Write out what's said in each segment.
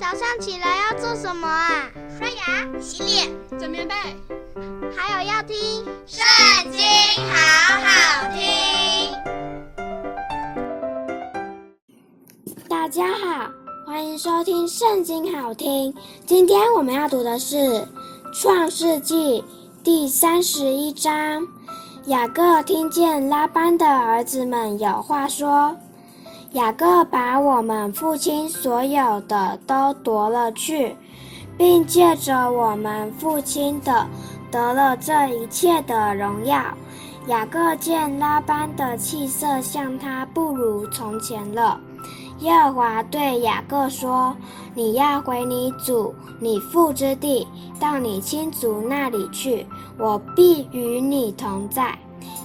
早上起来要做什么啊？刷牙、洗脸、整棉被，还有要听《圣经》，好好听。大家好，欢迎收听《圣经》好听。今天我们要读的是《创世纪》第三十一章。雅各听见拉班的儿子们有话说。雅各把我们父亲所有的都夺了去，并借着我们父亲的得了这一切的荣耀。雅各见拉班的气色像他不如从前了。耶和华对雅各说：“你要回你祖、你父之地，到你亲族那里去，我必与你同在。”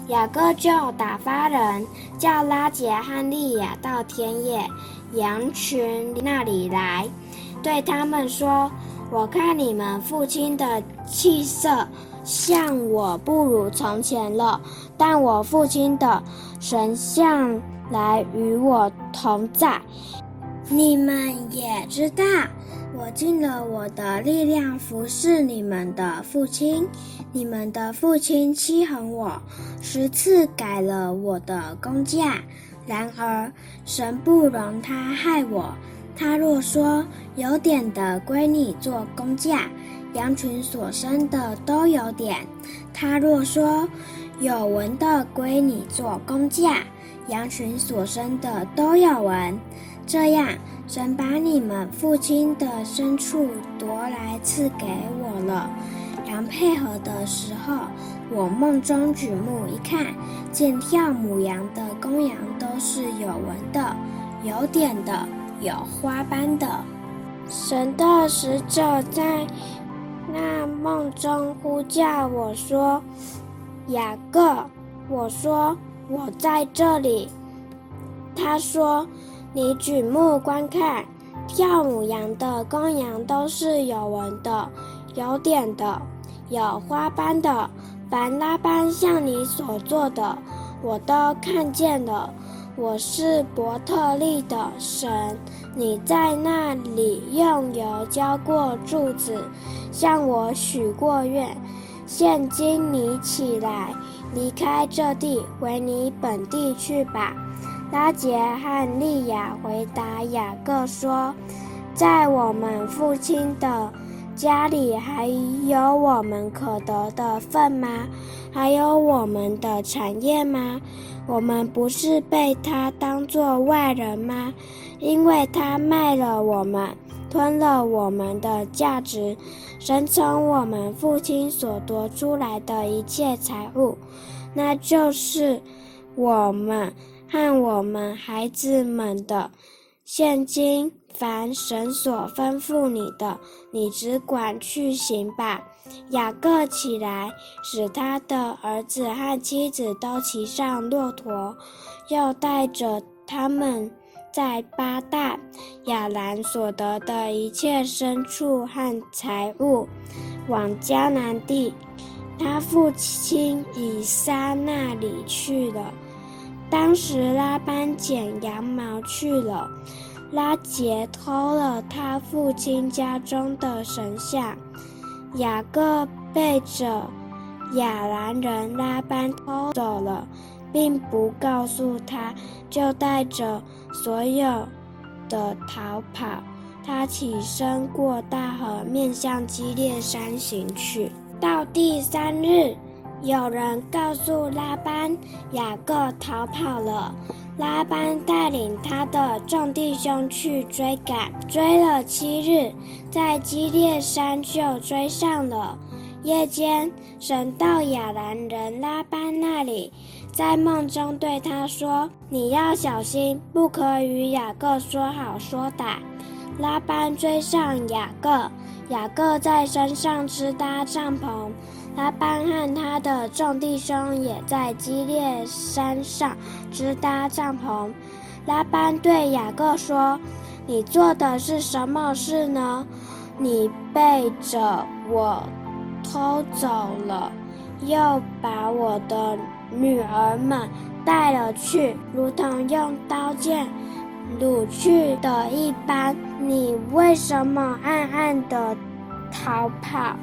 雅各就打发人叫拉结和利亚到田野羊群那里来，对他们说：“我看你们父亲的气色像我不如从前了，但我父亲的神向来与我同在。你们也知道。”我尽了我的力量服侍你们的父亲，你们的父亲欺哄我，十次改了我的工价。然而神不容他害我。他若说有点的归你做工价，羊群所生的都有点；他若说有纹的归你做工价，羊群所生的都有纹。这样。神把你们父亲的牲畜夺来赐给我了。羊配合的时候，我梦中举目一看，见跳母羊的公羊都是有纹的、有点的、有花斑的。神的使者在那梦中呼叫我说：“雅各。”我说：“我在这里。”他说。你举目观看，跳舞羊的公羊都是有纹的、有点的、有花斑的。凡拉班向你所做的，我都看见了。我是伯特利的神，你在那里用油浇过柱子，向我许过愿。现今你起来，离开这地，回你本地去吧。拉杰和利亚回答雅各说：“在我们父亲的家里还有我们可得的份吗？还有我们的产业吗？我们不是被他当作外人吗？因为他卖了我们，吞了我们的价值，神从我们父亲所夺出来的一切财物，那就是我们。”和我们孩子们的，现今凡神所吩咐你的，你只管去行吧。雅各起来，使他的儿子和妻子都骑上骆驼，又带着他们在巴旦亚兰所得的一切牲畜和财物，往迦南地，他父亲以撒那里去了。当时拉班剪羊毛去了，拉杰偷了他父亲家中的神像，雅各背着亚兰人拉班偷走了，并不告诉他，就带着所有的逃跑。他起身过大河，面向基列山行去。到第三日。有人告诉拉班，雅各逃跑了。拉班带领他的众弟兄去追赶，追了七日，在基列山就追上了。夜间，神到亚兰人拉班那里，在梦中对他说：“你要小心，不可与雅各说好说歹。”拉班追上雅各，雅各在山上支搭帐篷。拉班和他的众弟兄也在基列山上支搭帐篷。拉班对雅各说：“你做的是什么事呢？你背着我偷走了，又把我的女儿们带了去，如同用刀剑掳去的一般。你为什么暗暗的逃跑，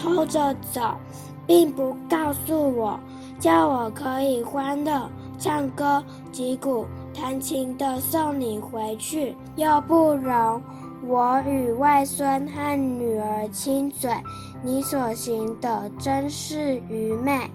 偷着走，并不告诉我，叫我可以欢乐唱歌、击鼓、弹琴的送你回去，又不容我与外孙和女儿亲嘴，你所行的真是愚昧。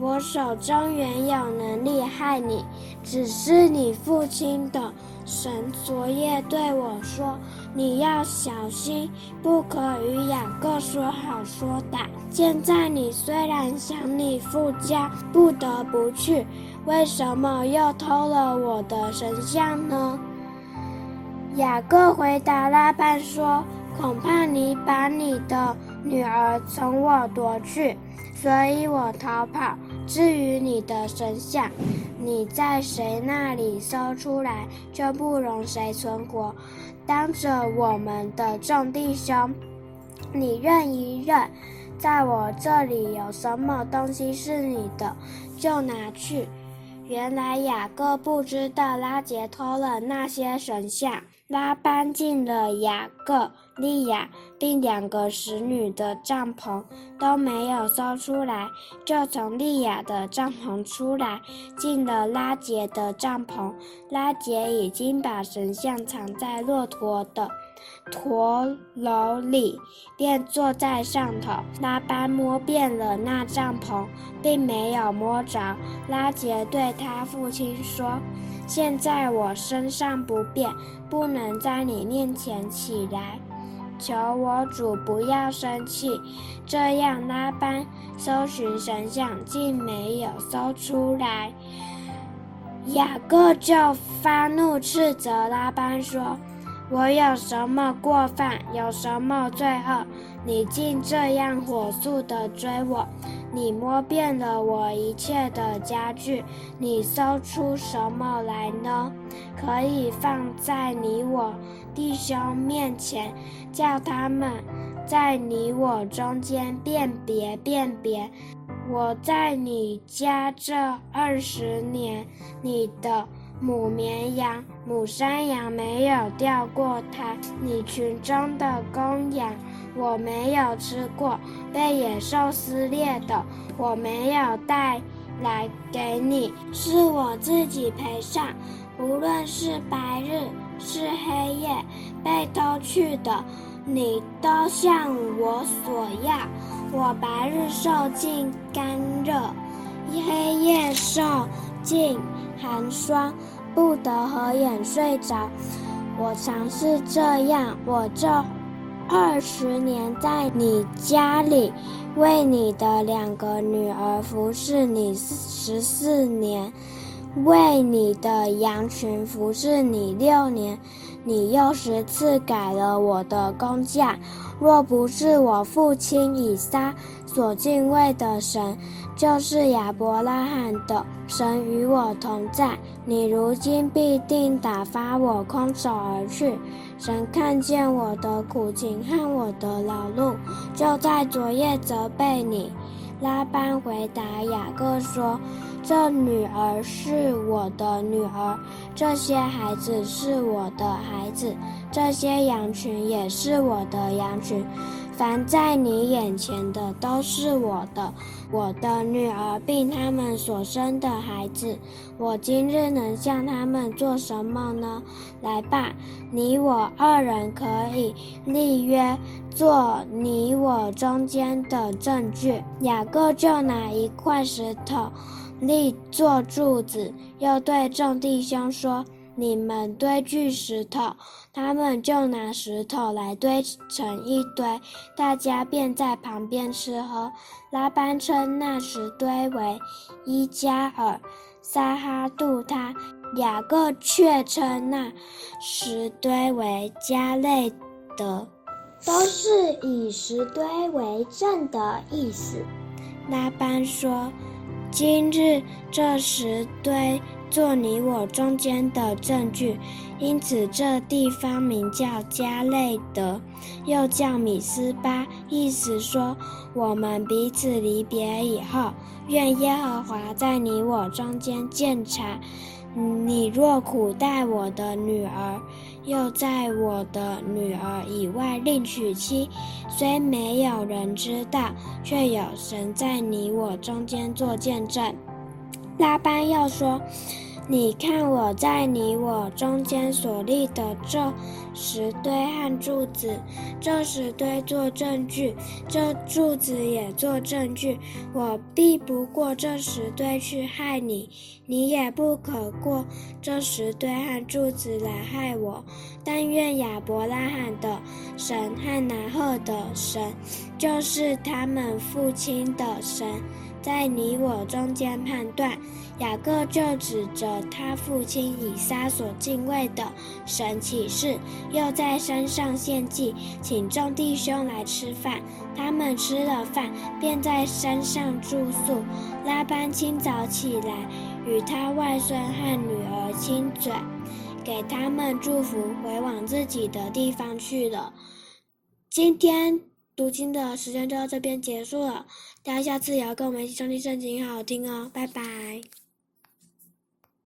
我手中原有能力害你，只是你父亲的神昨夜对我说：“你要小心，不可与雅各说好说歹。”现在你虽然想你父家，不得不去，为什么又偷了我的神像呢？雅各回答拉班说：“恐怕你把你的女儿从我夺去，所以我逃跑。”至于你的神像，你在谁那里搜出来，就不容谁存活。当着我们的众弟兄，你认一认，在我这里有什么东西是你的，就拿去。原来雅各不知道拉杰偷了那些神像。拉班进了雅各、利亚并两个使女的帐篷，都没有搜出来，就从利亚的帐篷出来，进了拉杰的帐篷。拉杰已经把神像藏在骆驼的驼楼里，便坐在上头。拉班摸遍了那帐篷，并没有摸着。拉杰对他父亲说。现在我身上不便，不能在你面前起来，求我主不要生气。这样拉班搜寻神像，竟没有搜出来。雅各就发怒斥责拉班说：“我有什么过犯，有什么罪恶？你竟这样火速的追我。”你摸遍了我一切的家具，你搜出什么来呢？可以放在你我弟兄面前，叫他们在你我中间辨别辨别。我在你家这二十年，你的母绵羊、母山羊没有掉过胎，你群中的公羊。我没有吃过被野兽撕裂的，我没有带来给你，是我自己赔上。无论是白日是黑夜，被偷去的，你都向我索要。我白日受尽干热，黑夜受尽寒霜，不得合眼睡着。我尝试这样，我这。二十年在你家里，为你的两个女儿服侍你十四年，为你的羊群服侍你六年，你又十次改了我的工价。若不是我父亲以撒所敬畏的神，就是亚伯拉罕的神与我同在，你如今必定打发我空手而去。神看见我的苦情和我的劳碌，就在昨夜责备你。拉班回答雅各说：“这女儿是我的女儿，这些孩子是我的孩子，这些羊群也是我的羊群。”凡在你眼前的都是我的，我的女儿并他们所生的孩子。我今日能向他们做什么呢？来吧，你我二人可以立约，做你我中间的证据。雅各就拿一块石头立作柱子，又对众弟兄说。你们堆聚石头，他们就拿石头来堆成一堆，大家便在旁边吃喝。拉班称那石堆为伊加尔撒哈杜他，雅各却称那石堆为加内得，都是以石堆为证的意思。拉班说：“今日这石堆。”做你我中间的证据，因此这地方名叫加内德，又叫米斯巴，意思说我们彼此离别以后，愿耶和华在你我中间鉴察。你若苦待我的女儿，又在我的女儿以外另娶妻，虽没有人知道，却有神在你我中间做见证。拉班又说。你看我在你我中间所立的这石堆和柱子，这石堆做证据，这柱子也做证据。我必不过这石堆去害你，你也不可过这石堆和柱子来害我。但愿亚伯拉罕的神和拿鹤的神，就是他们父亲的神。在你我中间判断，雅各就指着他父亲以撒所敬畏的神起誓，又在山上献祭，请众弟兄来吃饭。他们吃了饭，便在山上住宿。拉班清早起来，与他外孙和女儿亲嘴，给他们祝福，回往自己的地方去了。今天。读经的时间就到这边结束了，大家下次也要跟我们一起上听圣经，好好听哦，拜拜。